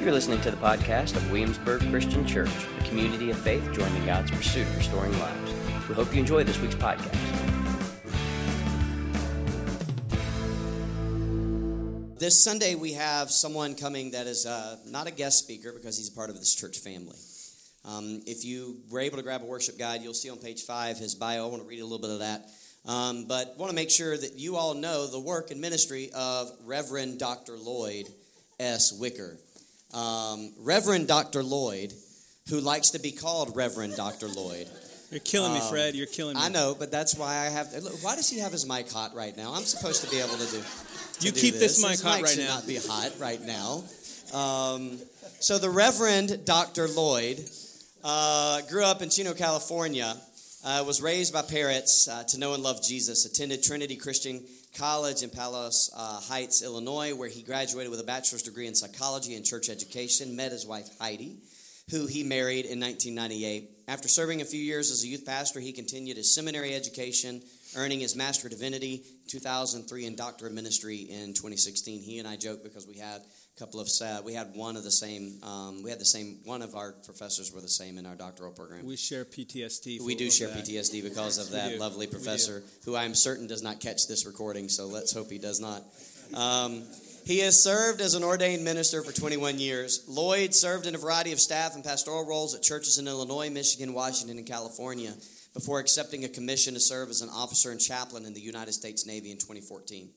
You're listening to the podcast of Williamsburg Christian Church, a community of faith joining God's pursuit of restoring lives. We hope you enjoy this week's podcast. This Sunday, we have someone coming that is uh, not a guest speaker because he's a part of this church family. Um, if you were able to grab a worship guide, you'll see on page five his bio. I want to read a little bit of that. Um, but want to make sure that you all know the work and ministry of Reverend Dr. Lloyd S. Wicker. Um, Reverend Dr. Lloyd, who likes to be called Reverend Dr. Lloyd. You're killing me, Um, Fred. You're killing me. I know, but that's why I have. To, look, why does he have his mic hot right now? I'm supposed to be able to do. to You do keep this mic His hot mic right should now. Not be hot right now. Um, so the Reverend Dr. Lloyd uh, grew up in Chino, California. Uh, was raised by parents uh, to know and love Jesus. Attended Trinity Christian College in Palos uh, Heights, Illinois, where he graduated with a bachelor's degree in psychology and church education. Met his wife Heidi, who he married in 1998. After serving a few years as a youth pastor, he continued his seminary education, earning his Master of Divinity 2003 and Doctor of Ministry in 2016. He and I joke because we had couple of uh, we had one of the same um, we had the same one of our professors were the same in our doctoral program. we share PTSD. We do share that. PTSD because of that lovely professor, who I am certain does not catch this recording. So let's hope he does not. Um, he has served as an ordained minister for 21 years. Lloyd served in a variety of staff and pastoral roles at churches in Illinois, Michigan, Washington, and California before accepting a commission to serve as an officer and chaplain in the United States Navy in 2014.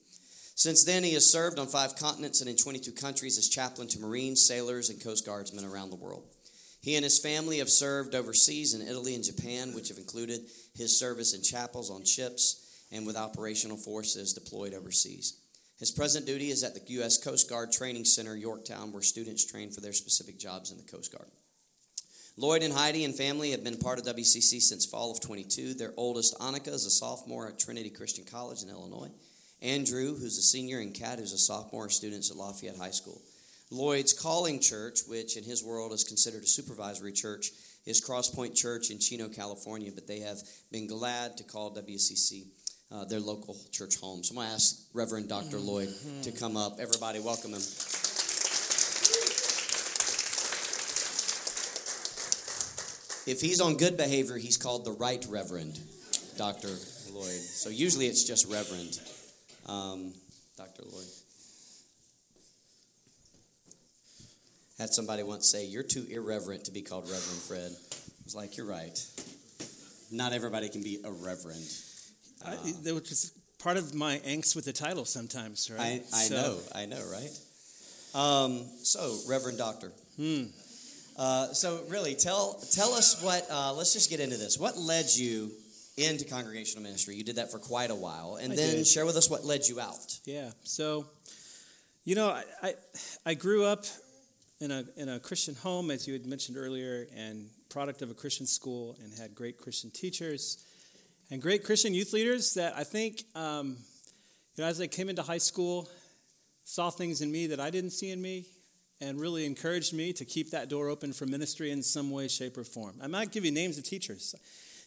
Since then, he has served on five continents and in 22 countries as chaplain to Marines, sailors, and Coast Guardsmen around the world. He and his family have served overseas in Italy and Japan, which have included his service in chapels on ships and with operational forces deployed overseas. His present duty is at the U.S. Coast Guard Training Center, Yorktown, where students train for their specific jobs in the Coast Guard. Lloyd and Heidi and family have been part of WCC since fall of 22. Their oldest, Annika, is a sophomore at Trinity Christian College in Illinois. Andrew, who's a senior, and Kat, who's a sophomore, are students at Lafayette High School. Lloyd's calling church, which in his world is considered a supervisory church, is Crosspoint Church in Chino, California, but they have been glad to call WCC uh, their local church home. So I'm going to ask Reverend Dr. Lloyd to come up. Everybody, welcome him. If he's on good behavior, he's called the Right Reverend Dr. Lloyd. So usually it's just Reverend um, Dr. Lloyd. Had somebody once say, You're too irreverent to be called Reverend Fred. I was like, You're right. Not everybody can be a reverend. I, that was just part of my angst with the title sometimes, I. I So- know, I know, right? Um, so, Reverend Doctor. Hmm. Uh, so, really, tell tell us what. Uh, let's just get into this. What led you into congregational ministry? You did that for quite a while, and I then did. share with us what led you out. Yeah. So, you know, I, I I grew up in a in a Christian home, as you had mentioned earlier, and product of a Christian school, and had great Christian teachers and great Christian youth leaders. That I think, um, you know, as I came into high school, saw things in me that I didn't see in me. And really encouraged me to keep that door open for ministry in some way, shape, or form. I might give you names of teachers.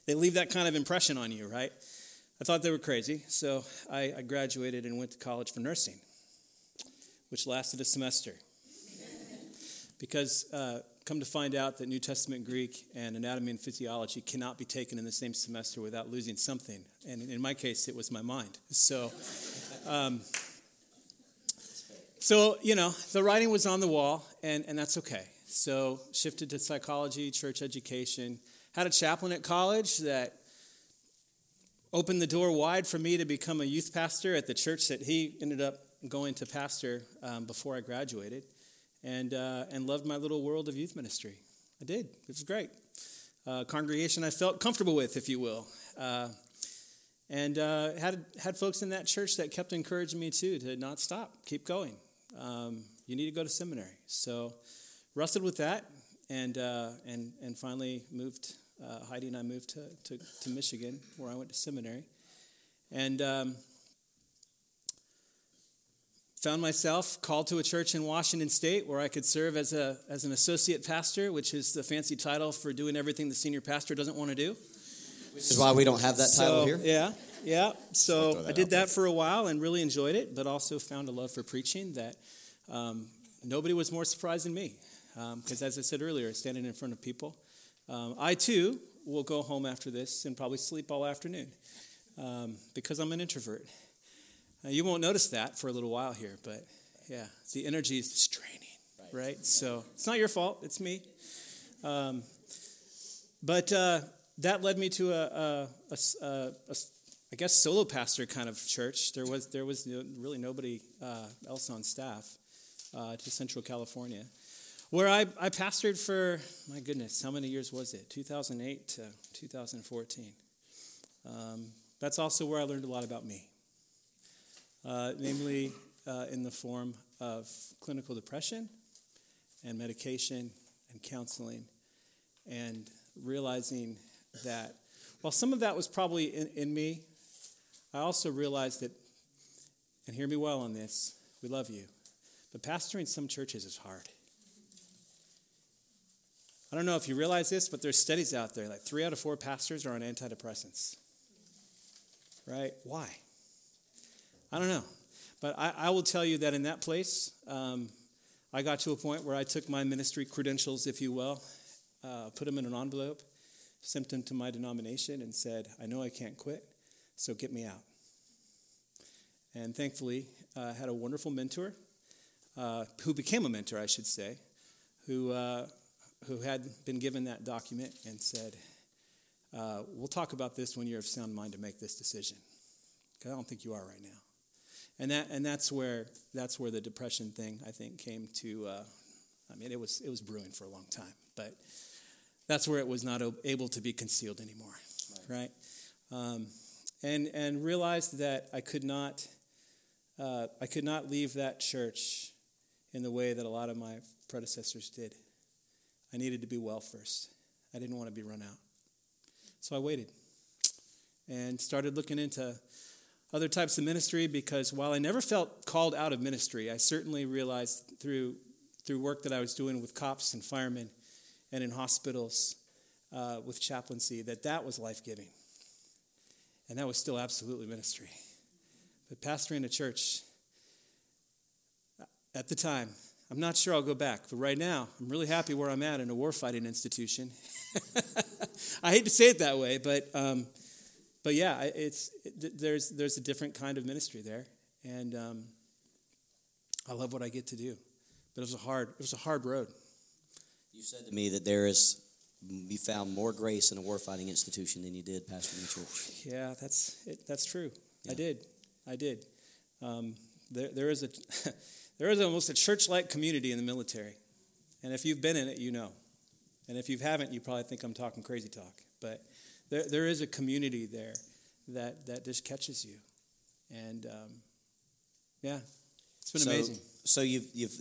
They leave that kind of impression on you, right? I thought they were crazy, so I, I graduated and went to college for nursing, which lasted a semester. Because uh, come to find out that New Testament Greek and anatomy and physiology cannot be taken in the same semester without losing something. And in my case, it was my mind. So, um, so you know, the writing was on the wall, and, and that's okay. So, shifted to psychology, church education, had a chaplain at college that opened the door wide for me to become a youth pastor at the church that he ended up going to pastor um, before I graduated, and uh, and loved my little world of youth ministry. I did. It was great. Uh, congregation I felt comfortable with, if you will, uh, and uh, had had folks in that church that kept encouraging me too to not stop, keep going. Um, you need to go to seminary. So wrestled with that, and uh, and and finally moved. Uh, Heidi and I moved to, to, to Michigan, where I went to seminary, and um, found myself called to a church in Washington State where I could serve as a as an associate pastor, which is the fancy title for doing everything the senior pastor doesn't want to do. Which is why we don't have that title So, here. Yeah, yeah. So I did there. that for a while and really enjoyed it, but also found a love for preaching that um, nobody was more surprised than me, because as I said earlier, standing in front of people, um, I too will go home after this and probably sleep all afternoon um, because I'm an introvert. Uh, you won't notice that for a little while here, but yeah, the energy is just draining, right? right? So it's not your fault, it's me. Um, but uh, that led me to a, a, a, a, I guess, solo pastor kind of church. There was, there was really nobody uh, else on staff uh, to Central California, where I, I pastored for, my goodness, how many years was it? 2008 to 2014. Um, that's also where I learned a lot about me, uh, namely uh, in the form of clinical depression and medication and counseling, and realizing that while some of that was probably in, in me, I also realized that, and hear me well on this, we love you, but pastoring some churches is hard. I don't know if you realize this, but there's studies out there like three out of four pastors are on antidepressants right? Why? I don't know. But I, I will tell you that in that place, um, I got to a point where I took my ministry credentials, if you will, uh, put them in an envelope, sent them to my denomination, and said, I know I can't quit, so get me out. And thankfully, I uh, had a wonderful mentor, uh, who became a mentor, I should say, who, uh, who had been given that document and said, uh, we'll talk about this when you're of sound mind to make this decision. Because I don't think you are right now. And, that, and that's, where, that's where the depression thing, I think, came to. Uh, I mean, it was, it was brewing for a long time, but that's where it was not able to be concealed anymore, right? right? Um, and, and realized that I could not, uh, I could not leave that church in the way that a lot of my predecessors did. I needed to be well first. I didn't want to be run out. So I waited and started looking into other types of ministry because while I never felt called out of ministry, I certainly realized through, through work that I was doing with cops and firemen and in hospitals uh, with chaplaincy that that was life giving. And that was still absolutely ministry. But pastoring a church, at the time, I'm not sure I'll go back, but right now, I'm really happy where I'm at in a warfighting institution. I hate to say it that way, but um, but yeah, it's it, there's there's a different kind of ministry there, and um, I love what I get to do. But it was a hard it was a hard road. You said to me that there is you found more grace in a warfighting institution than you did pastoring a church. Yeah, that's it, that's true. Yeah. I did, I did. Um, there there is a there is almost a church like community in the military, and if you've been in it, you know. And if you haven't, you probably think I'm talking crazy talk. But there, there is a community there that, that just catches you. And um, yeah, it's been so, amazing. So you've, you've,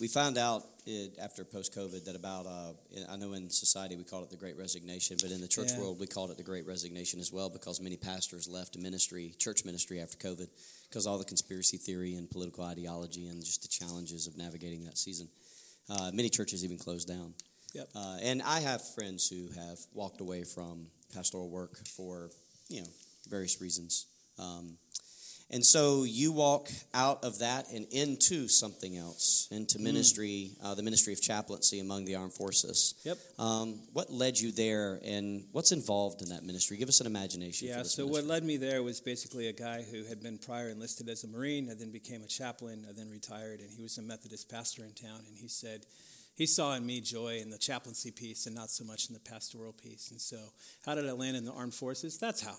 we found out it, after post COVID that about, uh, I know in society we call it the Great Resignation, but in the church yeah. world we called it the Great Resignation as well because many pastors left ministry, church ministry after COVID because all the conspiracy theory and political ideology and just the challenges of navigating that season. Uh, many churches even closed down. Yep. Uh, and I have friends who have walked away from pastoral work for you know various reasons. Um, and so you walk out of that and into something else, into mm. ministry, mm. uh, the ministry of chaplaincy among the armed forces. Yep. Um, what led you there, and what's involved in that ministry? Give us an imagination. Yeah. so ministry. what led me there was basically a guy who had been prior enlisted as a Marine, and then became a chaplain, and then retired, and he was a Methodist pastor in town, and he said he saw in me joy in the chaplaincy piece and not so much in the pastoral piece. And so, how did I land in the armed forces? That's how.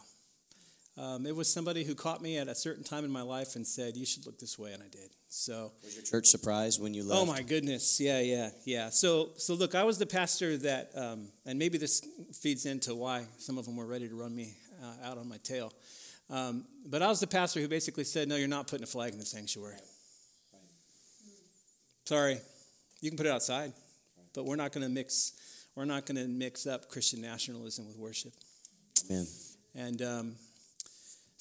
Um, it was somebody who caught me at a certain time in my life and said, "You should look this way," and I did. So, was your church surprised when you left? Oh my goodness, yeah, yeah, yeah. So, so look, I was the pastor that, um, and maybe this feeds into why some of them were ready to run me uh, out on my tail. Um, but I was the pastor who basically said, "No, you're not putting a flag in the sanctuary." Sorry, you can put it outside, but we're not going to mix. We're not going to mix up Christian nationalism with worship. Amen. And um,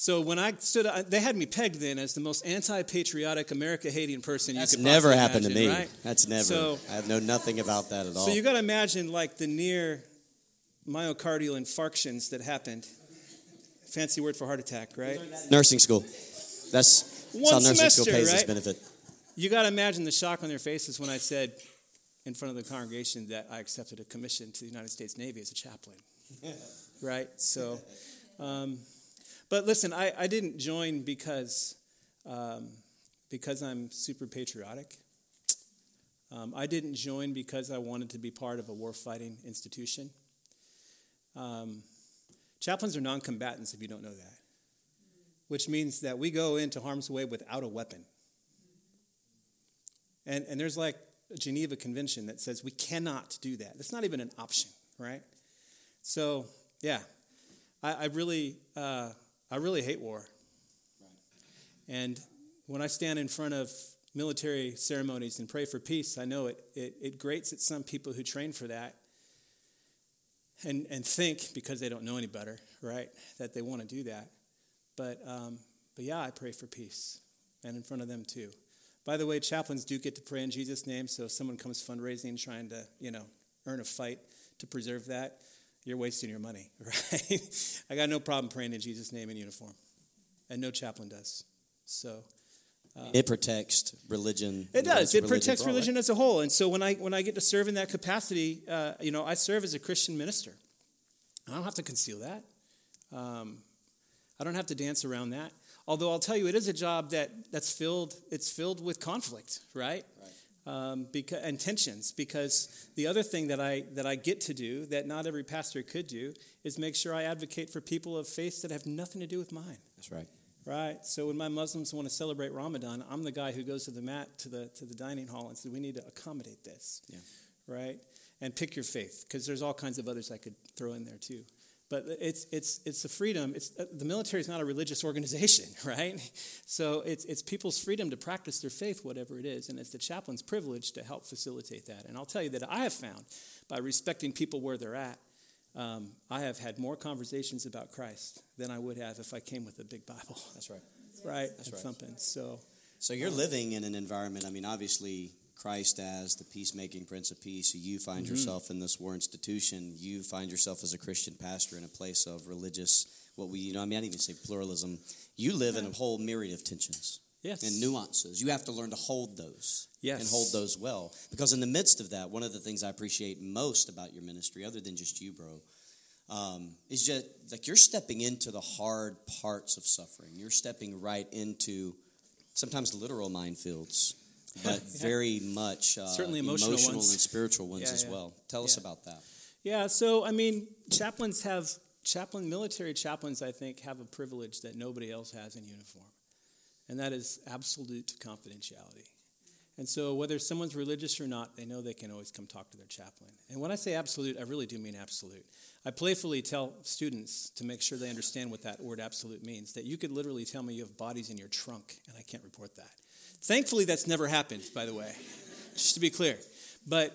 so when I stood, they had me pegged then as the most anti-patriotic, America-hating person That's you could. never happened imagine, to me. Right? That's never. So, I know nothing about that at all. So you got to imagine like the near myocardial infarctions that happened. Fancy word for heart attack, right? Nursing school. That's, One that's how nursing semester, school pays right? its benefit. you got to imagine the shock on their faces when I said in front of the congregation that I accepted a commission to the United States Navy as a chaplain. right? So, um, but listen, I, I didn't join because, um, because I'm super patriotic. Um, I didn't join because I wanted to be part of a war-fighting institution. Um, chaplains are non combatants, if you don't know that, which means that we go into harm's way without a weapon. And, and there's like a Geneva Convention that says we cannot do that. That's not even an option, right? So, yeah, I, I really, uh, I really hate war. And when I stand in front of military ceremonies and pray for peace, I know it, it, it grates at some people who train for that and, and think, because they don't know any better, right, that they want to do that. But, um, but yeah, I pray for peace and in front of them too. By the way, chaplains do get to pray in Jesus' name, so if someone comes fundraising trying to, you know, earn a fight to preserve that, you're wasting your money, right? I got no problem praying in Jesus' name in uniform, and no chaplain does. So uh, it protects religion. It does. It protects well, religion as a whole. And so when I when I get to serve in that capacity, uh, you know, I serve as a Christian minister. I don't have to conceal that. Um, I don't have to dance around that. Although I'll tell you, it is a job that that's filled. It's filled with conflict, right? right. Um, because, and tensions. Because the other thing that I that I get to do that not every pastor could do is make sure I advocate for people of faith that have nothing to do with mine. That's right. Right. So when my Muslims want to celebrate Ramadan, I'm the guy who goes to the mat to the to the dining hall and says we need to accommodate this. Yeah. Right. And pick your faith because there's all kinds of others I could throw in there too. But it's, it's, it's the freedom. It's, uh, the military is not a religious organization, right? So it's, it's people's freedom to practice their faith, whatever it is. And it's the chaplain's privilege to help facilitate that. And I'll tell you that I have found by respecting people where they're at, um, I have had more conversations about Christ than I would have if I came with a big Bible. That's right. Right? That's right. Something. So, so you're living in an environment, I mean, obviously Christ as the peacemaking Prince of Peace, you find mm-hmm. yourself in this war institution. You find yourself as a Christian pastor in a place of religious, what we, you know, I mean, I didn't even say pluralism. You live in a whole myriad of tensions. Yes. And nuances. You have to learn to hold those. Yes. And hold those well. Because in the midst of that, one of the things I appreciate most about your ministry, other than just you, bro, um, is just like you're stepping into the hard parts of suffering. You're stepping right into sometimes literal minefields but yeah. very much uh, certainly emotional, emotional and spiritual ones yeah, as well. Tell us about that. Yeah, so I mean, chaplains have chaplain military chaplains. I think have a privilege that nobody else has in uniform, and that is absolute confidentiality. And so, whether someone's religious or not, they know they can always come talk to their chaplain. And when I say absolute, I really do mean absolute. I playfully tell students to make sure they understand what that word absolute means that you could literally tell me you have bodies in your trunk, and I can't report that. Thankfully, that's never happened, by the way, just to be clear. But,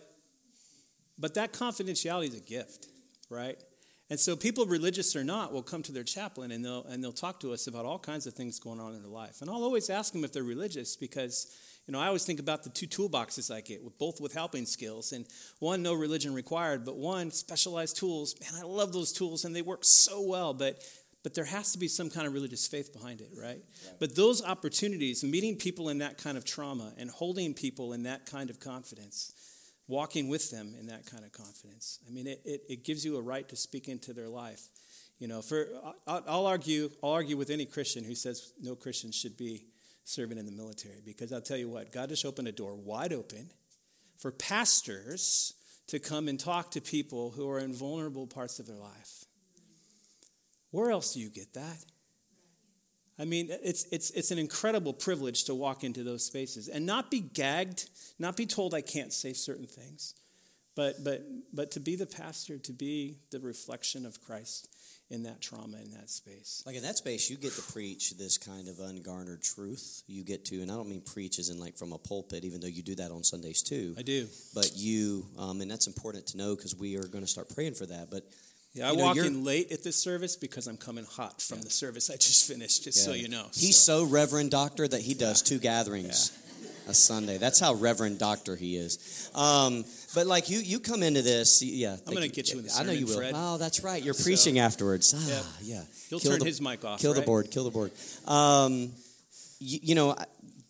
but that confidentiality is a gift, right? And so people, religious or not, will come to their chaplain and they'll, and they'll talk to us about all kinds of things going on in their life. And I'll always ask them if they're religious because, you know, I always think about the two toolboxes I get, with, both with helping skills. And one, no religion required, but one, specialized tools. Man, I love those tools and they work so well. But but there has to be some kind of religious faith behind it, right? But those opportunities, meeting people in that kind of trauma and holding people in that kind of confidence, walking with them in that kind of confidence, I mean, it, it, it gives you a right to speak into their life. You know, for I'll argue, I'll argue with any Christian who says no Christian should be serving in the military because I'll tell you what, God just opened a door wide open for pastors to come and talk to people who are in vulnerable parts of their life where else do you get that? I mean, it's, it's, it's an incredible privilege to walk into those spaces and not be gagged, not be told I can't say certain things, but, but, but to be the pastor, to be the reflection of Christ in that trauma, in that space. Like in that space, you get to preach this kind of ungarnered truth. You get to, and I don't mean preach as in like from a pulpit, even though you do that on Sundays too. I do. But you, um, and that's important to know because we are going to start praying for that. But yeah, I walk in late at this service because I'm coming hot from yeah. the service I just finished, just yeah. so you know. He's so. so. Reverend Doctor that he does two gatherings a Sunday. That's how Reverend Doctor he is. Um, but like you, you come into this, yeah. I'm going to get you in the sermon, I know you will. Fred. Oh, that's right. You're preaching so, afterwards. Ah, yeah. He'll kill turn the, his mic off. Kill right? the board. Kill the board. Um, you, you know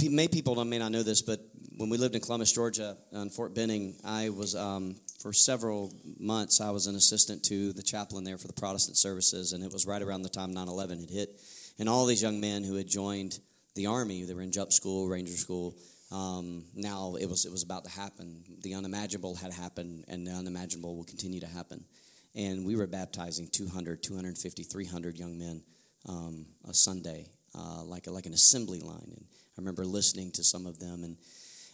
many people may not know this, but when we lived in Columbus, Georgia, on Fort Benning, I was um, for several months. I was an assistant to the chaplain there for the Protestant services, and it was right around the time 9/11 had hit, and all these young men who had joined the army, they were in jump school, Ranger school. Um, now it was it was about to happen. The unimaginable had happened, and the unimaginable will continue to happen. And we were baptizing 200, 250, 300 young men um, a Sunday, uh, like like an assembly line. And I remember listening to some of them and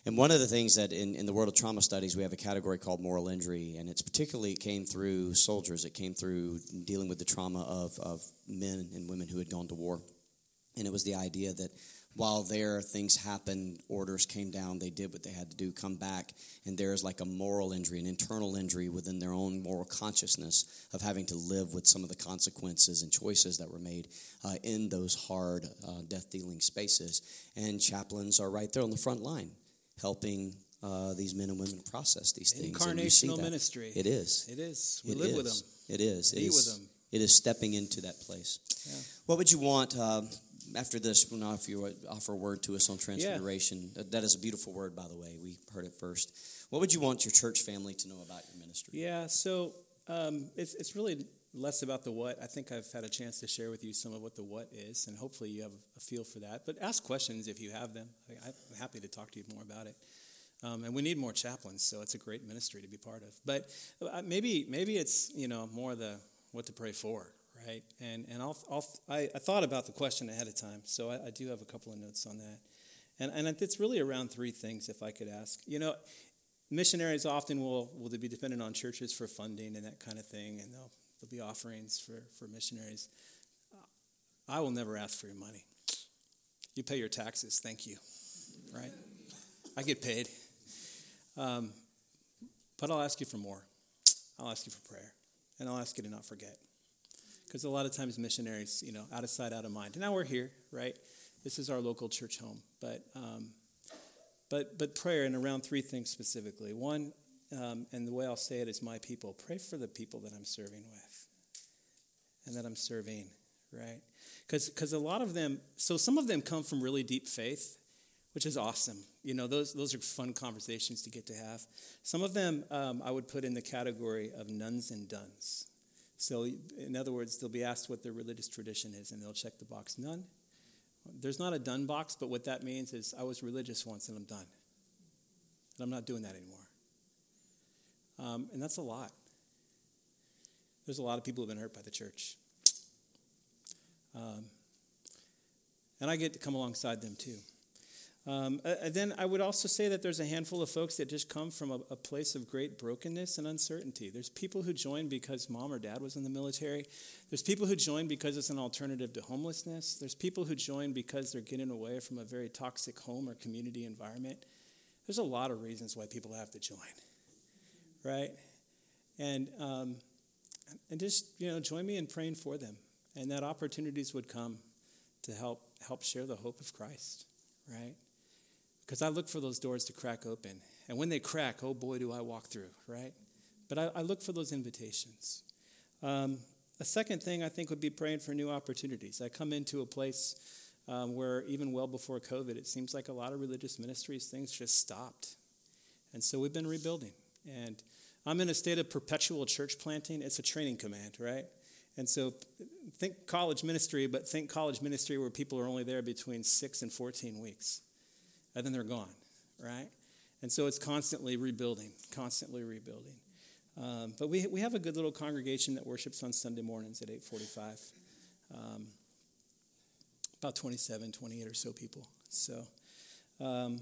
and one of the things that in, in the world of trauma studies, we have a category called moral injury, and it's particularly it came through soldiers. It came through dealing with the trauma of, of men and women who had gone to war. And it was the idea that while there things happened, orders came down, they did what they had to do, come back, and there is like a moral injury, an internal injury within their own moral consciousness of having to live with some of the consequences and choices that were made uh, in those hard, uh, death dealing spaces. And chaplains are right there on the front line helping uh, these men and women process these things. Incarnational ministry. It is. It is. We it live is. with them. It is. Be it is, with them. It is stepping into that place. Yeah. What would you want uh, after this? Now, if you offer a word to us on transfiguration, that- that is a beautiful word, by the way. We heard it first. What would you want your church family to know about your ministry? Yeah, so um, it's, it's really less about the what. I think I've had a chance to share with you some of what the what is, and hopefully you have a feel for that. But ask questions if you have them. I, I'm happy to talk to you more about it. Um, and we need more chaplains, so it's a great ministry to be part of. But uh, maybe maybe it's you know more the what to pray for, right? And and I'll, I'll I, I thought about the question ahead of time, so I, I do have a couple of notes on that. And and it's really around three things, if I could ask. You know, missionaries often will will be dependent on churches for funding and that kind of thing, and there'll there'll be offerings for for missionaries. I will never ask for your money. You pay your taxes, thank you, right? I get paid. Um, but I'll ask you for more. I'll ask you for prayer. And I'll ask you to not forget. Because a lot of times missionaries, you know, out of sight, out of mind. Now we're here, right? This is our local church home. But, um, but, but prayer, and around three things specifically. One, um, and the way I'll say it is my people. Pray for the people that I'm serving with and that I'm serving, right? Because a lot of them, so some of them come from really deep faith which is awesome. You know, those, those are fun conversations to get to have. Some of them um, I would put in the category of nones and dones. So, in other words, they'll be asked what their religious tradition is, and they'll check the box none. There's not a done box, but what that means is I was religious once and I'm done. And I'm not doing that anymore. Um, and that's a lot. There's a lot of people who've been hurt by the church. Um, and I get to come alongside them too. Um, and then I would also say that there's a handful of folks that just come from a, a, place of great brokenness and uncertainty. There's people who join because mom or dad was in the military. There's people who join because it's an alternative to homelessness. There's people who join because they're getting away from a very toxic home or community environment. There's a lot of reasons why people have to join, right? And um, and just you know join me in praying for them, and that opportunities would come to help help share the hope of Christ, right? because I look for those doors to crack open. And when they crack, oh boy, do I walk through, right? But I, I look for those invitations. Um, a second thing I think would be praying for new opportunities. I come into a place um, where, even well before COVID, it seems like a lot of religious ministries, things just stopped. And so we've been rebuilding. And I'm in a state of perpetual church planting. It's a training command, right? And so think college ministry, but think college ministry where people are only there between six and 14 weeks and then they're gone, right? And so it's constantly rebuilding, constantly rebuilding. Um, but we, we have a good little congregation that worships on Sunday mornings at 845. Um, about 27, 28 or so people. So, um,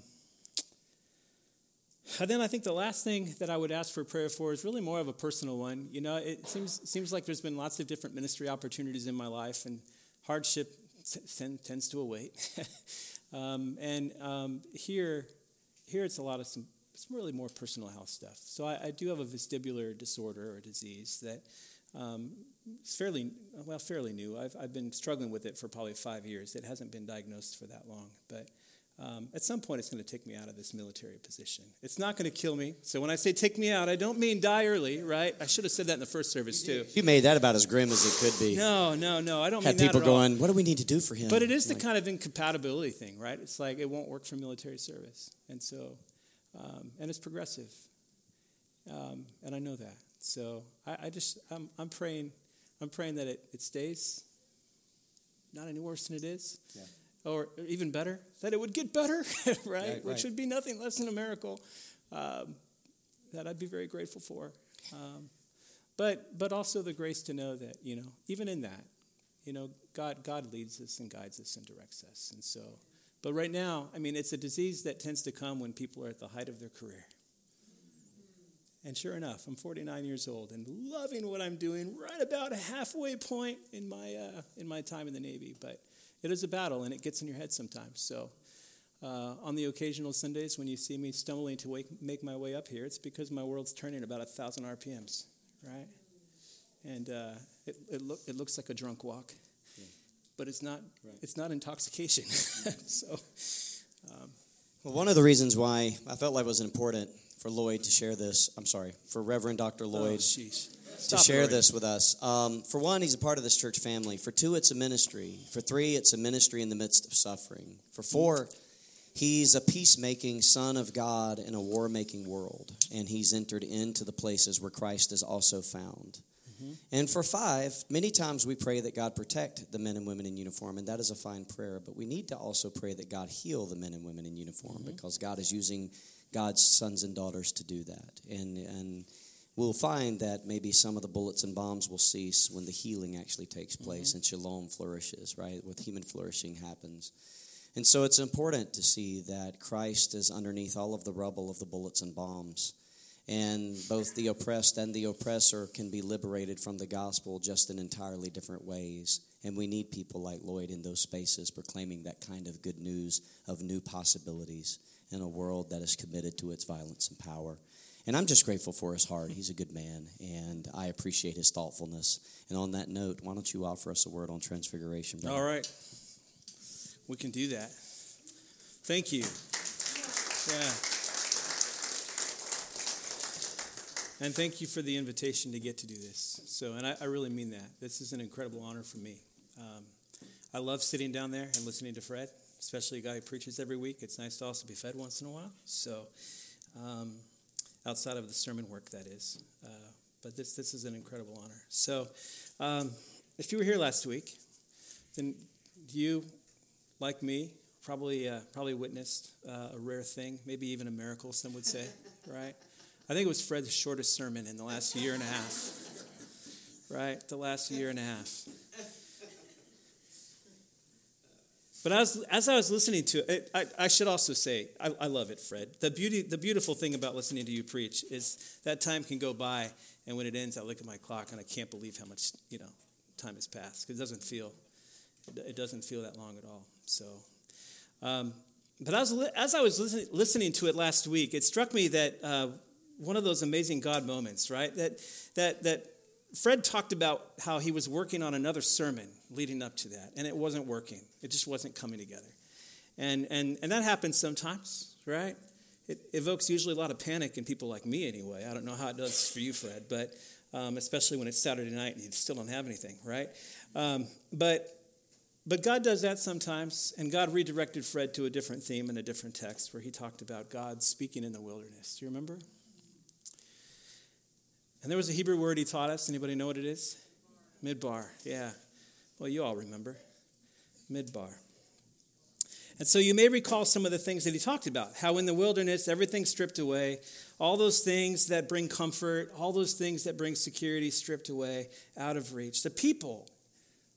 and then I think the last thing that I would ask for prayer for is really more of a personal one. You know, it seems seems like there's been lots of different ministry opportunities in my life, and hardship t- tends to await. Um, and um, here, here it's a lot of some, some really more personal health stuff. So I, I do have a vestibular disorder or disease that um, is fairly, well, fairly new. I've, I've been struggling with it for probably five years. It hasn't been diagnosed for that long. But um, at some point it's going to take me out of this military position. It's not going to kill me. So when I say take me out, I don't mean die early, right? I should have said that in the first service too. You made that about as grim as it could be. No, no, no. I don't Had people that at all. going, "What do we need to do for him?" But it is the Like, kind of incompatibility thing, right? It's like it won't work for military service, and so, um, and it's progressive, um, and I know that. So I, I just I'm, I'm praying, I'm praying that it, it stays not any worse than it is, or even better, that it would get better, right? Right, Which right. would be nothing less than a miracle. Um, that I'd be very grateful for. Um, but but also the grace to know that you know even in that you know god god leads us and guides us and directs us and so but right now i mean it's a disease that tends to come when people are at the height of their career and sure enough i'm 49 years old and loving what i'm doing right about a halfway point in my uh, in my time in the navy but it is a battle and it gets in your head sometimes so uh, on the occasional sundays when you see me stumbling to wake, make my way up here it's because my world's turning about a thousand rpms right and uh, it, it, look, it looks like a drunk walk, but it's not. It's not intoxication. so Well, one of the reasons why I felt like it was important for Lloyd to share this, I'm sorry, for Reverend Dr. oh, Lloyd sheesh. to share this with us. Um, for one, he's a part of this church family. For two, it's a ministry. For three, it's a ministry in the midst of suffering. For four, he's a peacemaking son of God in a war making world, and he's entered into the places where Christ is also found. And for five, many times we pray that God protect the men and women in uniform, and that is a fine prayer. But we need to also pray that God heal the men and women in uniform because God is using God's sons and daughters to do that. And, and we'll find that maybe some of the bullets and bombs will cease when the healing actually takes mm-hmm. place and shalom flourishes, right? With human flourishing happens. And so it's important to see that Christ is underneath all of the rubble of the bullets and bombs. And both the oppressed and the oppressor can be liberated from the gospel just in entirely different ways. And we need people like Lloyd in those spaces proclaiming that kind of good news of new possibilities in a world that is committed to its violence and power. And I'm just grateful for his heart. He's a good man, and I appreciate his thoughtfulness. And on that note, why don't you offer us a word on transfiguration? brother? All right, we can do that. Thank you. Yeah. And thank you for the invitation to get to do this. So, and I, I really mean that. This is an incredible honor for me. Um, I love sitting down there and listening to Fred, especially a guy who preaches every week. It's nice to also be fed once in a while. So, um, outside of the sermon work, that is. Uh, but this, this is an incredible honor. So, um, if you were here last week, then you, like me, probably uh, probably witnessed uh, a rare thing, maybe even a miracle. Some would say, right? I think it was Fred's shortest sermon in the last year and a half. Right, the last year and a half. But as, as I was listening to it, I, I should also say, I, I love it, Fred. The, beauty, the beautiful thing about listening to you preach is that time can go by, and when it ends, I look at my clock and I can't believe how much, you know, time has passed. It doesn't feel, it doesn't feel that long at all. So, um, but as, as I was listening, listening to it last week, it struck me that uh, one of those amazing God moments, right? That, that, that Fred talked about how he was working on another sermon leading up to that, and it wasn't working. It just wasn't coming together. And, and, and that happens sometimes, right? It evokes usually a lot of panic in people like me, anyway. I don't know how it does for you, Fred, but um, especially when it's Saturday night and you still don't have anything, right? Um, but but God does that sometimes, and God redirected Fred to a different theme and a different text where he talked about God speaking in the wilderness. Do you remember? And there was a Hebrew word he taught us. Anybody know what it is? Midbar. Yeah. Well, you all remember. Midbar. And so you may recall some of the things that he talked about how in the wilderness, everything's stripped away, all those things that bring comfort, all those things that bring security stripped away, out of reach. The people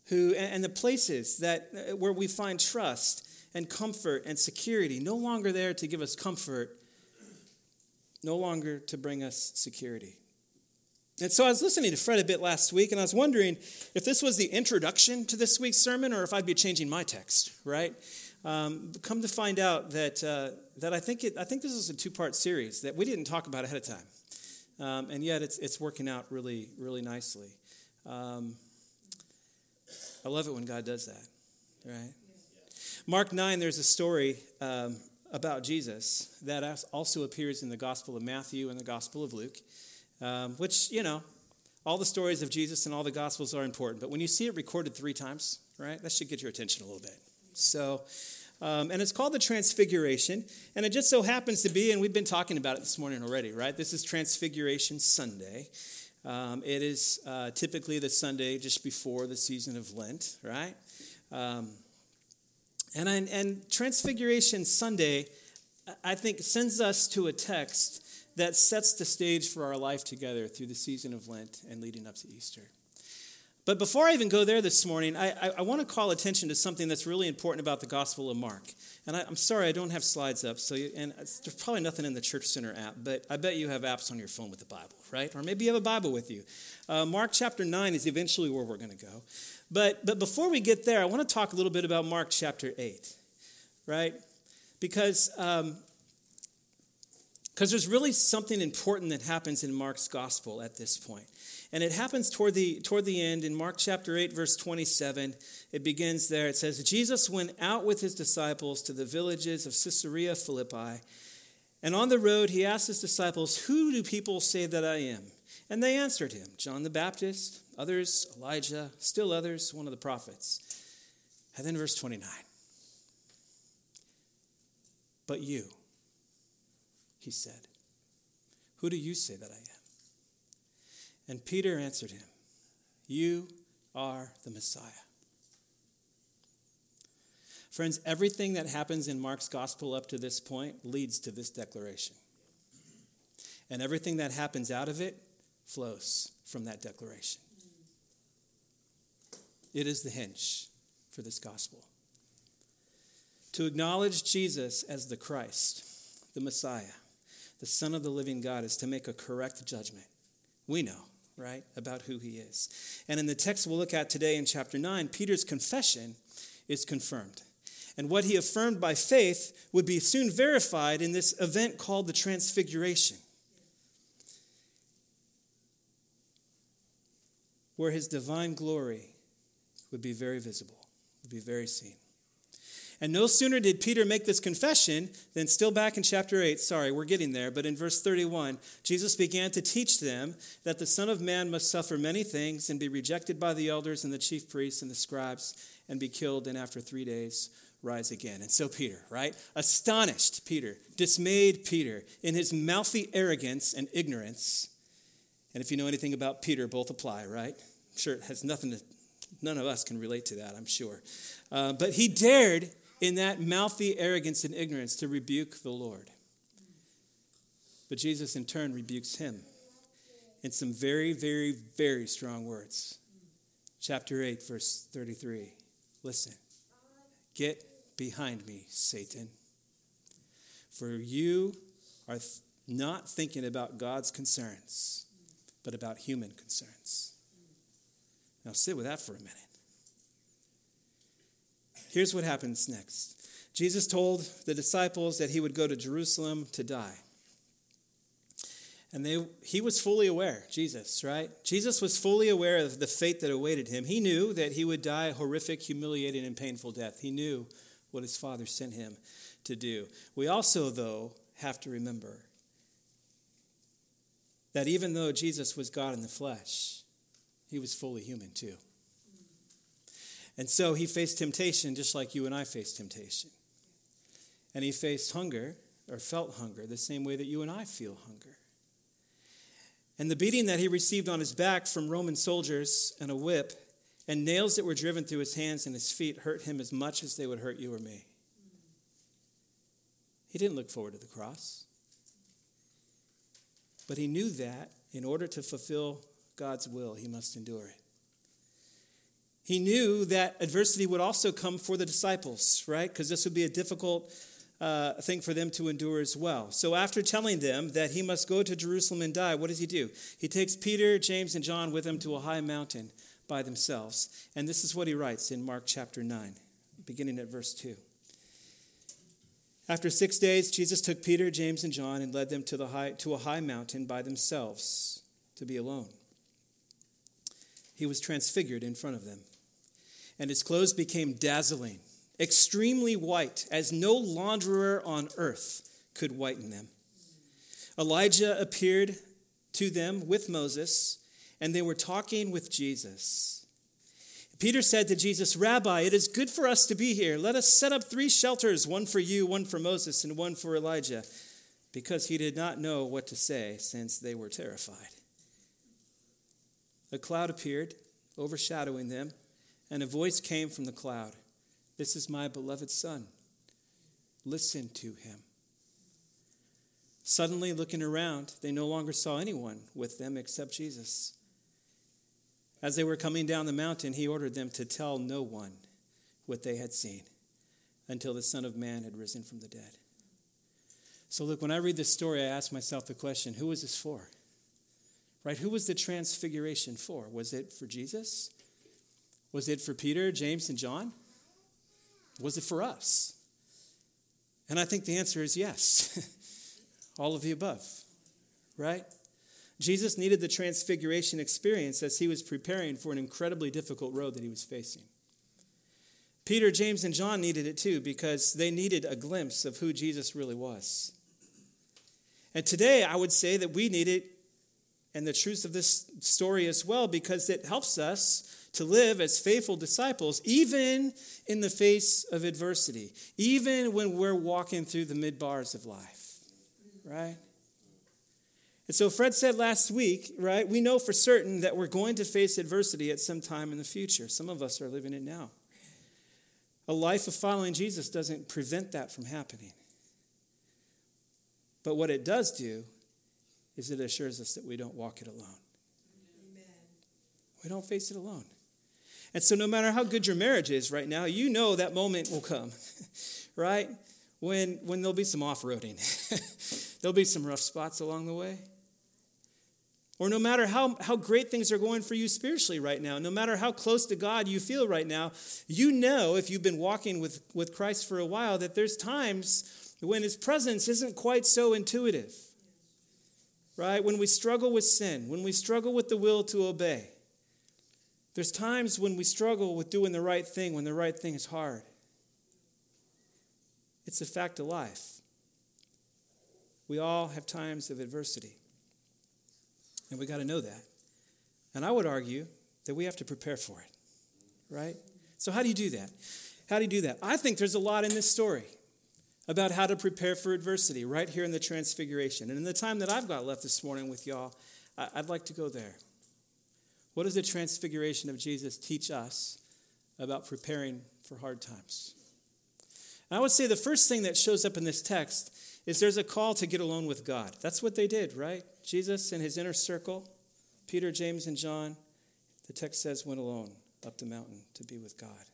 who, and the places that, uh, where we find trust and comfort and security, no longer there to give us comfort, no longer to bring us security. And so I was listening to Fred a bit last week, and I was wondering if this was the introduction to this week's sermon or if I'd be changing my text, right? Um, come to find out that, uh, that I, think it, I think this is a two part series that we didn't talk about ahead of time. Um, and yet it's, it's working out really, really nicely. Um, I love it when God does that, right? Mark 9, there's a story um, about Jesus that also appears in the Gospel of Matthew and the Gospel of Luke, um, which, you know, all the stories of Jesus and all the Gospels are important. But when you see it recorded three times, right, that should get your attention a little bit. So, um, and it's called the Transfiguration. And it just so happens to be, and we've been talking about it this morning already, right? This is Transfiguration Sunday. Um, it is uh, typically the Sunday just before the season of Lent, right? Um, and, and Transfiguration Sunday, I think, sends us to a text that sets the stage for our life together through the season of Lent and leading up to Easter. But before I even go there this morning, I, I, I want to call attention to something that's really important about the Gospel of Mark. And I, am sorry I don't have slides up, so you, and there's probably nothing in the Church Center app, but I bet you have apps on your phone with the Bible, right? Or maybe you have a Bible with you. Uh, Mark chapter 9 is eventually where we're going to go. But, but before we get there, I want to talk a little bit about Mark chapter 8, right? Because um, because there's really something important that happens in Mark's gospel at this point. And it happens toward the, toward the end in Mark chapter 8, verse 27. It begins there. It says, Jesus went out with his disciples to the villages of Caesarea Philippi. And on the road, he asked his disciples, Who do people say that I am? And they answered him, John the Baptist, others, Elijah, still others, one of the prophets. And then verse 29. But you, he said, Who do you say that I am? And Peter answered him, You are the Messiah. Friends, everything that happens in Mark's gospel up to this point leads to this declaration. And everything that happens out of it flows from that declaration. It is the hinge for this gospel. To acknowledge Jesus as the Christ, the Messiah, the Son of the living God, is to make a correct judgment. We know right, about who he is. And in the text we'll look at today in chapter 9, Peter's confession is confirmed. And what he affirmed by faith would be soon verified in this event called the Transfiguration, where his divine glory would be very visible, would be very seen. And no sooner did Peter make this confession than, still back in chapter 8, sorry, we're getting there, but in verse 31, Jesus began to teach them that the Son of Man must suffer many things and be rejected by the elders and the chief priests and the scribes and be killed, and after three days rise again. And so Peter, right? Astonished Peter, dismayed Peter in his mouthy arrogance and ignorance. And if you know anything about Peter, both apply, right? I'm sure it has nothing to, none of us can relate to that, I'm sure. Uh, but he dared in that mouthy arrogance and ignorance to rebuke the Lord. But Jesus, in turn, rebukes him in some very, very, very strong words. Chapter 8, verse 33. Listen. Get behind me, Satan. For you are th- not thinking about God's concerns, but about human concerns. Now, sit with that for a minute. Here's what happens next Jesus told the disciples that he would go to Jerusalem to die. And they, he was fully aware, Jesus, right? Jesus was fully aware of the fate that awaited him. He knew that he would die a horrific, humiliating, and painful death. He knew what his Father sent him to do. We also, though, have to remember that even though Jesus was God in the flesh, he was fully human too. And so he faced temptation just like you and I face temptation. And he faced hunger, or felt hunger, the same way that you and I feel hunger. And the beating that he received on his back from Roman soldiers and a whip and nails that were driven through his hands and his feet hurt him as much as they would hurt you or me. He didn't look forward to the cross. But he knew that in order to fulfill God's will, he must endure it. He knew that adversity would also come for the disciples, right? Because this would be a difficult uh, thing for them to endure as well. So, after telling them that he must go to Jerusalem and die, what does he do? He takes Peter, James, and John with him to a high mountain by themselves. And this is what he writes in Mark chapter 9, beginning at verse 2. After six days, Jesus took Peter, James, and John and led them to, the high, to a high mountain by themselves to be alone. He was transfigured in front of them and his clothes became dazzling extremely white, as no launderer on earth could whiten them. Elijah appeared to them with Moses, and they were talking with Jesus. Peter said to Jesus, Rabbi, it is good for us to be here. Let us set up three shelters one for you, one for Moses, and one for Elijah, because he did not know what to say, since they were terrified. A cloud appeared, overshadowing them, and a voice came from the cloud This is my beloved Son. Listen to him. Suddenly, looking around, they no longer saw anyone with them except Jesus. As they were coming down the mountain, he ordered them to tell no one what they had seen until the Son of Man had risen from the dead. So, look, when I read this story, I ask myself the question who was this for? Right? Who was the transfiguration for? Was it for Jesus? Was it for Peter, James, and John? Was it for us? And I think the answer is yes. All of the above, right? Jesus needed the transfiguration experience as he was preparing for an incredibly difficult road that he was facing. Peter, James, and John needed it too because they needed a glimpse of who Jesus really was. And today, I would say that we need it and the truth of this story as well because it helps us to live as faithful disciples, even in the face of adversity, even when we're walking through the midbars of life right? And so Fred said last week, right, we know for certain that we're going to face adversity at some time in the future. Some of us are living it now. A life of following Jesus doesn't prevent that from happening. But what it does do is it assures us that we don't walk it alone. Amen. We don't face it alone. And so, no matter how good your marriage is right now, you know that moment will come, right? When, when there'll be some off roading. There'll be some rough spots along the way. Or no matter how, how great things are going for you spiritually right now, no matter how close to God you feel right now, you know, if you've been walking with, with Christ for a while, that there's times when His presence isn't quite so intuitive. Right? When we struggle with sin, when we struggle with the will to obey, there's times when we struggle with doing the right thing when the right thing is hard. It's a fact of life. We all have times of adversity. And we got to know that. And I would argue that we have to prepare for it, right? So, how do you do that? How do you do that? I think there's a lot in this story about how to prepare for adversity right here in the Transfiguration. And in the time that I've got left this morning with y'all, I'd like to go there. What does the Transfiguration of Jesus teach us about preparing for hard times? And I would say the first thing that shows up in this text is there's a call to get alone with God. That's what they did, right? Jesus and his inner circle, Peter, James, and John, the text says, went alone up the mountain to be with God.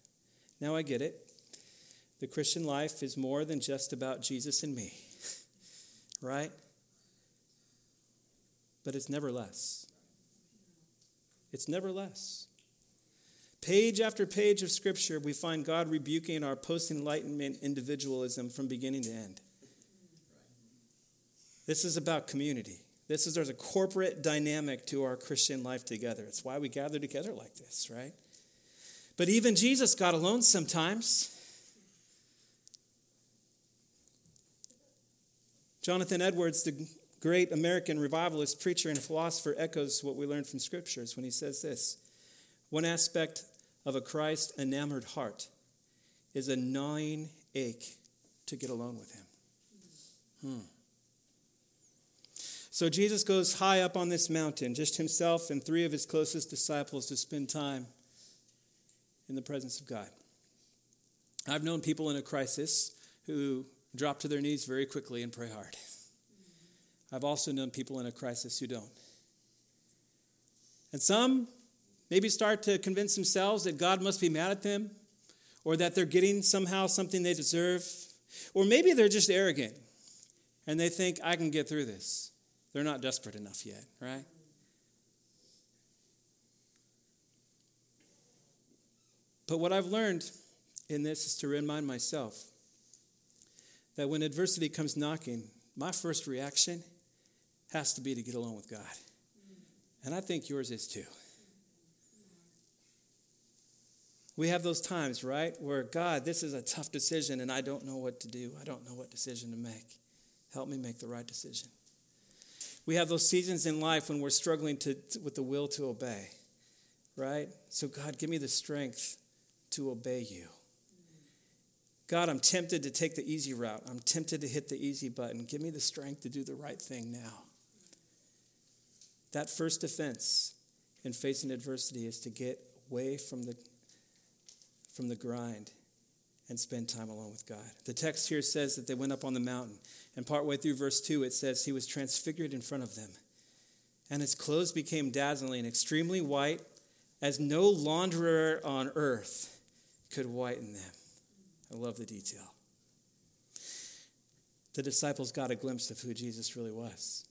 Now I get it. The Christian life is more than just about Jesus and me, right? But it's never less. It's never less. Page after page of Scripture, we find God rebuking our post Enlightenment individualism from beginning to end. This is about community. This is there's a corporate dynamic to our Christian life together. It's why we gather together like this, right? But even Jesus got alone sometimes. Jonathan Edwards, the great American revivalist preacher and philosopher, echoes what we learned from scriptures when he says this One aspect of a Christ enamored heart is a gnawing ache to get alone with him. Hmm. So Jesus goes high up on this mountain, just himself and three of his closest disciples to spend time in the presence of God. I've known people in a crisis who drop to their knees very quickly and pray hard. I've also known people in a crisis who don't. And some maybe start to convince themselves that God must be mad at them or that they're getting somehow something they deserve. Or maybe they're just arrogant and they think, I can get through this. They're not desperate enough yet, right? But what I've learned in this is to remind myself that when adversity comes knocking, my first reaction has to be to get along with God. And I think yours is too. We have those times, right, where God, this is a tough decision and I don't know what to do. I don't know what decision to make. Help me make the right decision. We have those seasons in life when we're struggling to, with the will to obey, right? So, God, give me the strength to obey you. God, I'm tempted to take the easy route. I'm tempted to hit the easy button. Give me the strength to do the right thing now. That first defense in facing adversity is to get away from the, from the grind and spend time alone with God. The text here says that they went up on the mountain. And partway through verse 2, it says, He was transfigured in front of them. And his clothes became dazzling, and extremely white, as no launderer on earth could whiten them. I love the detail. The disciples got a glimpse of who Jesus really was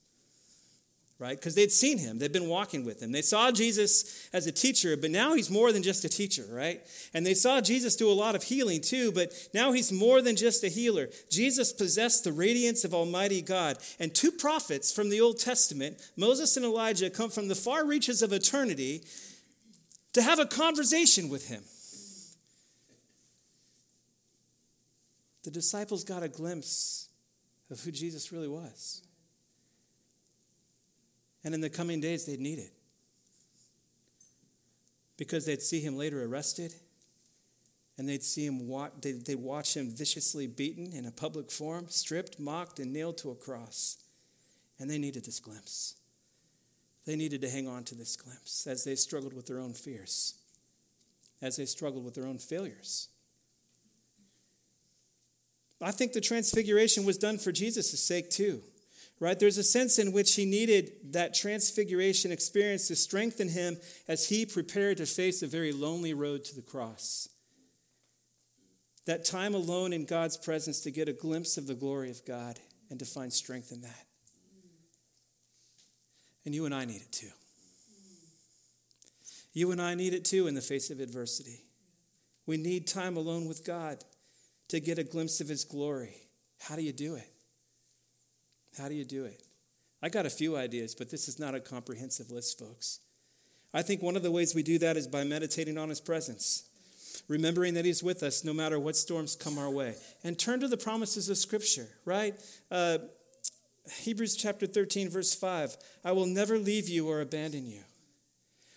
right? Because they'd seen him, they'd been walking with him. They saw Jesus as a teacher, but now he's more than just a teacher, right? And they saw Jesus do a lot of healing too, but now he's more than just a healer. Jesus possessed the radiance of Almighty God. And two prophets from the Old Testament, Moses and Elijah, come from the far reaches of eternity to have a conversation with him. The disciples got a glimpse of who Jesus really was. And in the coming days, they'd need it. Because they'd see him later arrested, and they'd see him they'd, they'd watch him viciously beaten in a public forum, stripped, mocked, and nailed to a cross. And they needed this glimpse. They needed to hang on to this glimpse as they struggled with their own fears, as they struggled with their own failures. I think the transfiguration was done for Jesus' sake too right? There's a sense in which he needed that transfiguration experience to strengthen him as he prepared to face a very lonely road to the cross. That time alone in God's presence to get a glimpse of the glory of God and to find strength in that. And you and I need it too. You and I need it too in the face of adversity. We need time alone with God to get a glimpse of His glory. How do you do it? How do you do it? I got a few ideas, but this is not a comprehensive list, folks. I think one of the ways we do that is by meditating on his presence, remembering that he's with us no matter what storms come our way, and turn to the promises of Scripture, right? Uh, Hebrews chapter 13, verse 5 I will never leave you or abandon you.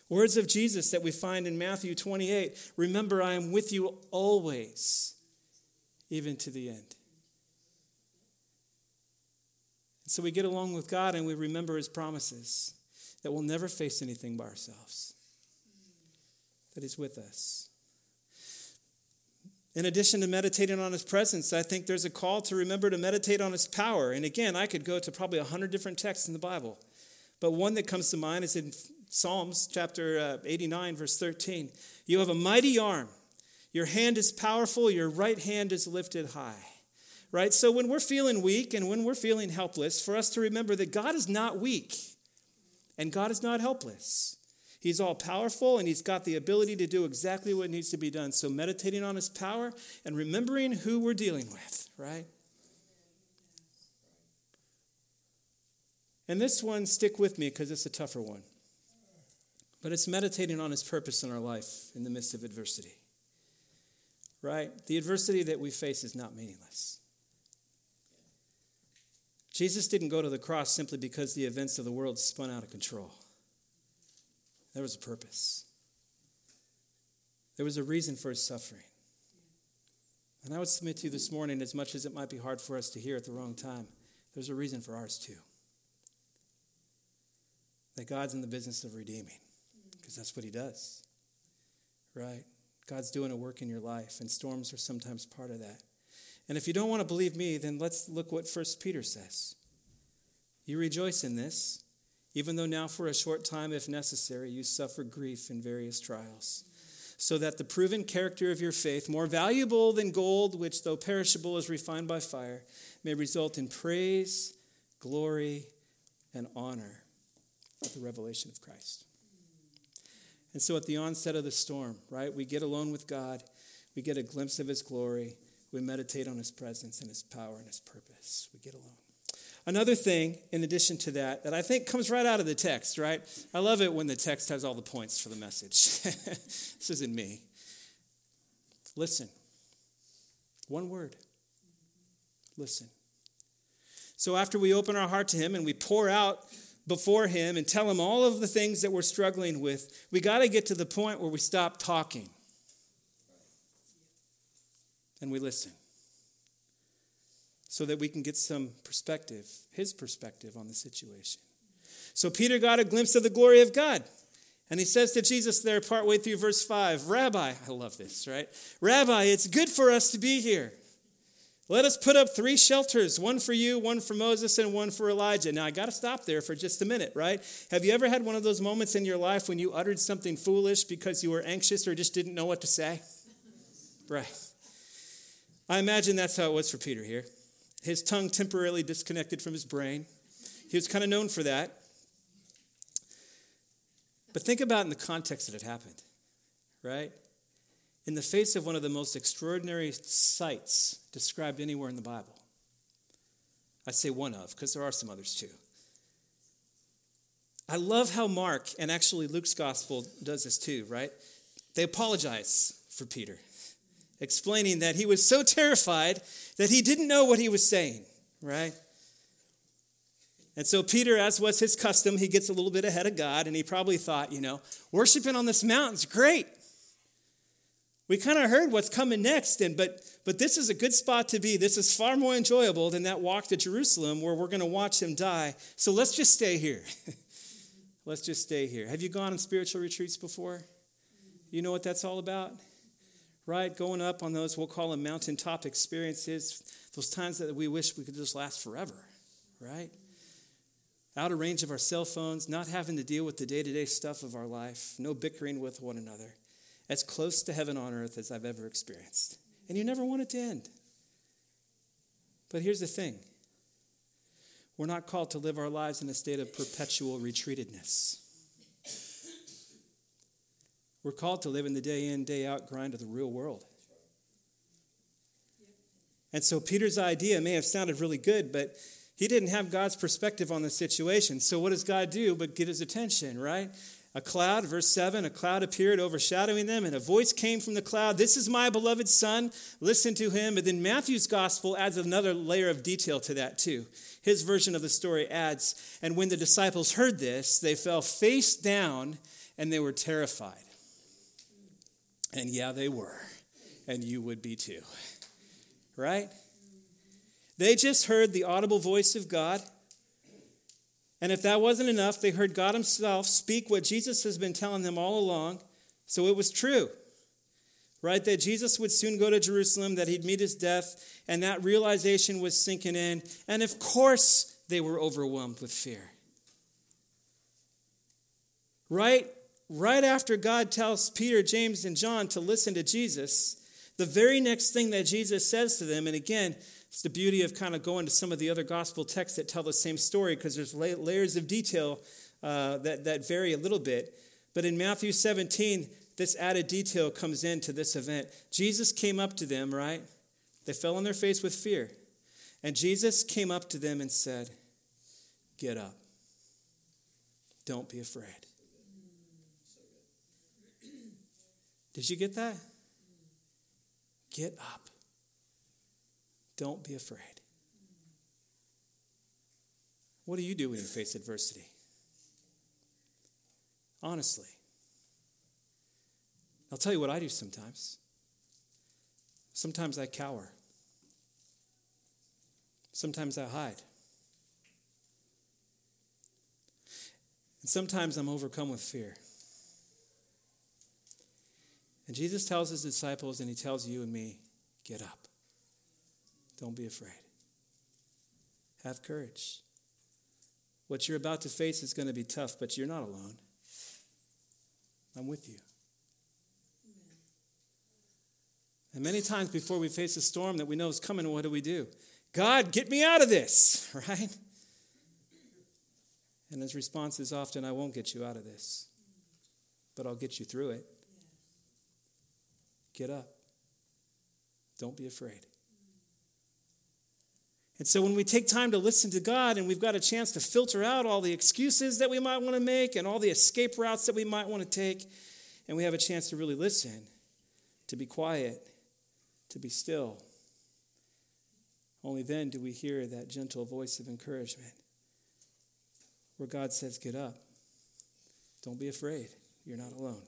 Words of Jesus that we find in Matthew 28 Remember, I am with you always, even to the end. So we get along with God and we remember his promises that we'll never face anything by ourselves, that he's with us. In addition to meditating on his presence, I think there's a call to remember to meditate on his power. And again, I could go to probably 100 different texts in the Bible. But one that comes to mind is in Psalms chapter uh, 89, verse 13. You have a mighty arm, your hand is powerful, your right hand is lifted high right? So when we're feeling weak and when we're feeling helpless, for us to remember that God is not weak and God is not helpless. He's all powerful and he's got the ability to do exactly what needs to be done. So meditating on his power and remembering who we're dealing with, right? And this one, stick with me because it's a tougher one. But it's meditating on his purpose in our life in the midst of adversity. Right? The adversity that we face is not meaningless. Jesus didn't go to the cross simply because the events of the world spun out of control. There was a purpose, there was a reason for his suffering. And I would submit to you this morning, as much as it might be hard for us to hear at the wrong time, there's a reason for ours too. That God's in the business of redeeming, because that's what he does, right? God's doing a work in your life, and storms are sometimes part of that. And if you don't want to believe me, then let's look what 1 Peter says. You rejoice in this, even though now for a short time, if necessary, you suffer grief in various trials, so that the proven character of your faith, more valuable than gold, which though perishable is refined by fire, may result in praise, glory, and honor at the revelation of Christ. And so at the onset of the storm, right, we get alone with God, we get a glimpse of his glory we meditate on his presence and his power and his purpose. We get along. Another thing, in addition to that, that I think comes right out of the text, right? I love it when the text has all the points for the message. this isn't me. Listen. One word. Listen. So after we open our heart to Him and we pour out before Him and tell Him all of the things that we're struggling with, we got to get to the point where we stop talking and we listen so that we can get some perspective, His perspective on the situation. So Peter got a glimpse of the glory of God. And he says to Jesus there, partway through verse 5, Rabbi, I love this, right? Rabbi, it's good for us to be here. Let us put up three shelters one for you, one for Moses, and one for Elijah. Now, I got to stop there for just a minute, right? Have you ever had one of those moments in your life when you uttered something foolish because you were anxious or just didn't know what to say? Right. I imagine that's how it was for Peter here. His tongue temporarily disconnected from his brain. He was kind of known for that. But think about in the context that it happened, right? in the face of one of the most extraordinary sights described anywhere in the Bible. I say one of, because there are some others too. I love how Mark and actually Luke's gospel does this too, right? They apologize for Peter, explaining that he was so terrified that he didn't know what he was saying, right? And so Peter, as was his custom, he gets a little bit ahead of God and he probably thought, you know, worshiping on this mountain's great. We kind of heard what's coming next, and but but this is a good spot to be. This is far more enjoyable than that walk to Jerusalem where we're going to watch him die. So let's just stay here. let's just stay here. Have you gone on spiritual retreats before? You know what that's all about? Right? Going up on those, we'll call them mountaintop experiences, those times that we wish we could just last forever, right? Out of range of our cell phones, not having to deal with the day to day stuff of our life, no bickering with one another as close to heaven on earth as I've ever experienced. And you never want it to end. But here's the thing we're not called to live our lives in a state of perpetual retreatedness. We're called to live in the day in, day out grind of the real world. And so Peter's idea may have sounded really good, but he didn't have God's perspective on the situation. So what does God do but get his attention, right? A cloud, verse 7, a cloud appeared overshadowing them, and a voice came from the cloud This is my beloved Son, listen to him. And then Matthew's gospel adds another layer of detail to that, too. His version of the story adds, And when the disciples heard this, they fell face down and they were terrified. And yeah, they were. And you would be too. Right? They just heard the audible voice of God. And if that wasn't enough, they heard God Himself speak what Jesus has been telling them all along. So it was true, right? That Jesus would soon go to Jerusalem, that He'd meet His death, and that realization was sinking in. And of course, they were overwhelmed with fear. Right? Right after God tells Peter, James, and John to listen to Jesus, the very next thing that Jesus says to them, and again, it's the beauty of kind of going to some of the other gospel texts that tell the same story because there's layers of detail uh, that, that vary a little bit. But in Matthew 17, this added detail comes into this event. Jesus came up to them, right? They fell on their face with fear. And Jesus came up to them and said, Get up. Don't be afraid. Did you get that? Get up. Don't be afraid. What do you do when you face adversity? Honestly. I'll tell you what I do sometimes. Sometimes I cower. Sometimes I hide. And sometimes I'm overcome with fear. And Jesus tells his disciples, and he tells you and me, get up. Don't be afraid. Have courage. What you're about to face is going to be tough, but you're not alone. I'm with you. And many times before we face a storm that we know is coming, what do we do? God, get me out of this, right? And his response is often, I won't get you out of this, but I'll get you through it. Get up. Don't be afraid. And so when we take time to listen to God and we've got a chance to filter out all the excuses that we might want to make and all the escape routes that we might want to take, and we have a chance to really listen, to be quiet, to be still. Only then do we hear that gentle voice of encouragement where God says, Get up. Don't be afraid. You're not alone.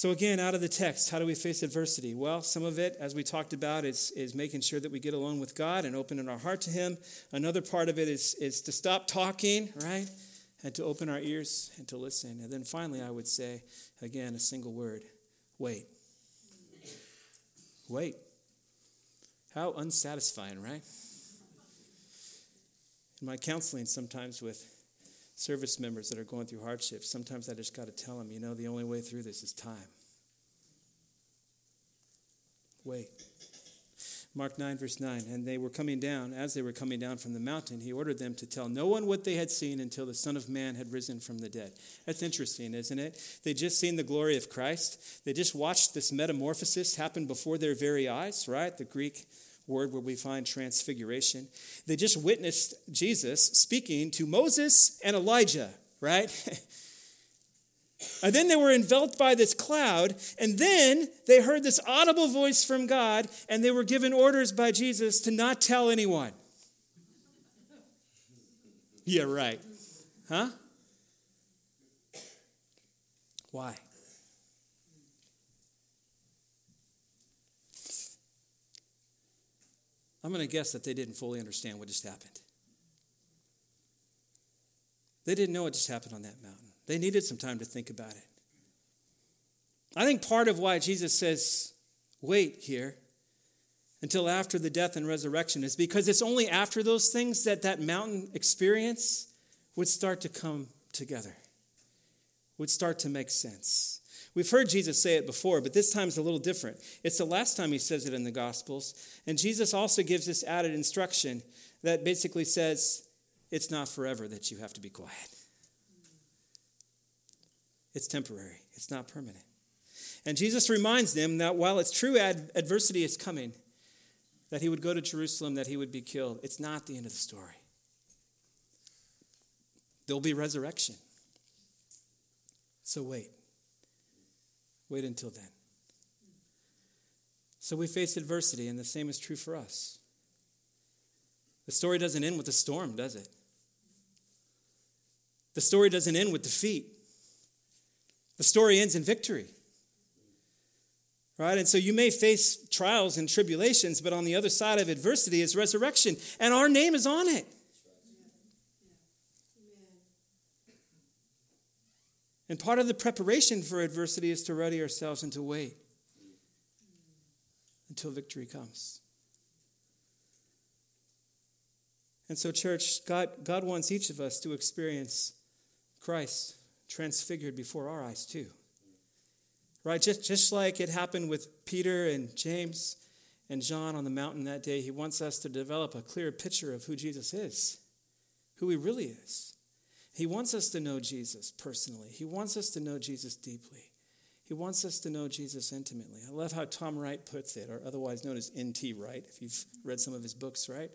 So, again, out of the text, how do we face adversity? Well, some of it, as we talked about, is, is making sure that we get alone with God and opening our heart to Him. Another part of it is, is to stop talking, right? And to open our ears and to listen. And then finally, I would say, again, a single word wait. Wait. How unsatisfying, right? In my counseling, sometimes with service members that are going through hardships, sometimes I just got to tell them, you know, the only way through this is time. Wait. Mark 9, verse 9. And they were coming down. As they were coming down from the mountain, he ordered them to tell no one what they had seen until the Son of Man had risen from the dead. That's interesting, isn't it? They just seen the glory of Christ. They just watched this metamorphosis happen before their very eyes, right? The Greek word where we find transfiguration. They just witnessed Jesus speaking to Moses and Elijah, right? and then they were enveloped by this cloud, and then they heard this audible voice from God, and they were given orders by Jesus to not tell anyone. Yeah, right. Huh? Why? I'm going to guess that they didn't fully understand what just happened. They didn't know what just happened on that mountain. They needed some time to think about it. I think part of why Jesus says, wait here until after the death and resurrection is because it's only after those things that that mountain experience would start to come together, would start to make sense. We've heard Jesus say it before, but this time is a little different. It's the last time he says it in the Gospels. And Jesus also gives this added instruction that basically says it's not forever that you have to be quiet. It's temporary, it's not permanent. And Jesus reminds them that while it's true ad- adversity is coming, that he would go to Jerusalem, that he would be killed, it's not the end of the story. There'll be resurrection. So wait. Wait until then. So we face adversity, and the same is true for us. The story doesn't end with a storm, does it? The story doesn't end with defeat. The story ends in victory. Right? And so you may face trials and tribulations, but on the other side of adversity is resurrection, and our name is on it. And part of the preparation for adversity is to ready ourselves and to wait until victory comes. And so, church, God, God wants each of us to experience Christ transfigured before our eyes, too. Right? Just, just like it happened with Peter and James and John on the mountain that day, he wants us to develop a clear picture of who Jesus is, who he really is. He wants us to know Jesus personally. He wants us to know Jesus deeply. He wants us to know Jesus intimately. I love how Tom Wright puts it, or otherwise known as N.T. Wright, if you've read some of his books, right?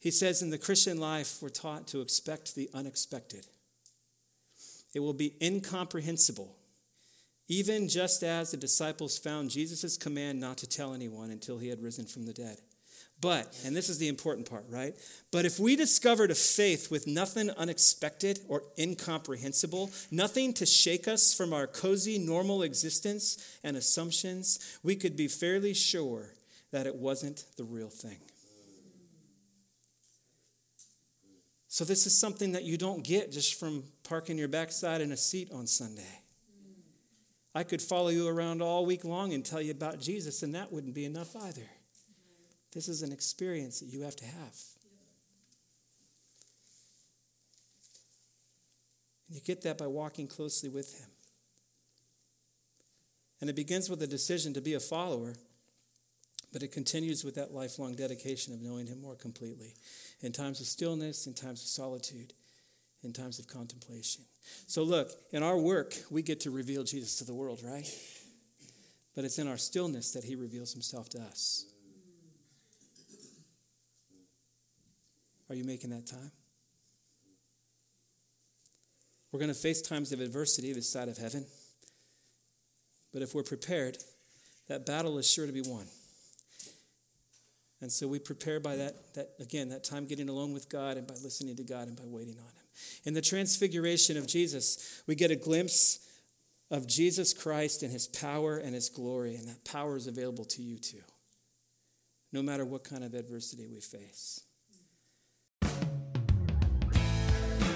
He says, In the Christian life, we're taught to expect the unexpected. It will be incomprehensible, even just as the disciples found Jesus' command not to tell anyone until he had risen from the dead. But, and this is the important part, right? But if we discovered a faith with nothing unexpected or incomprehensible, nothing to shake us from our cozy, normal existence and assumptions, we could be fairly sure that it wasn't the real thing. So, this is something that you don't get just from parking your backside in a seat on Sunday. I could follow you around all week long and tell you about Jesus, and that wouldn't be enough either. This is an experience that you have to have. And You get that by walking closely with Him. And it begins with a decision to be a follower, but it continues with that lifelong dedication of knowing Him more completely in times of stillness, in times of solitude, in times of contemplation. So, look, in our work, we get to reveal Jesus to the world, right? But it's in our stillness that He reveals Himself to us. Are you making that time? We're going to face times of adversity this side of heaven. But if we're prepared, that battle is sure to be won. And so we prepare by that, that, again, that time getting alone with God and by listening to God and by waiting on Him. In the transfiguration of Jesus, we get a glimpse of Jesus Christ and His power and His glory, and that power is available to you too, no matter what kind of adversity we face.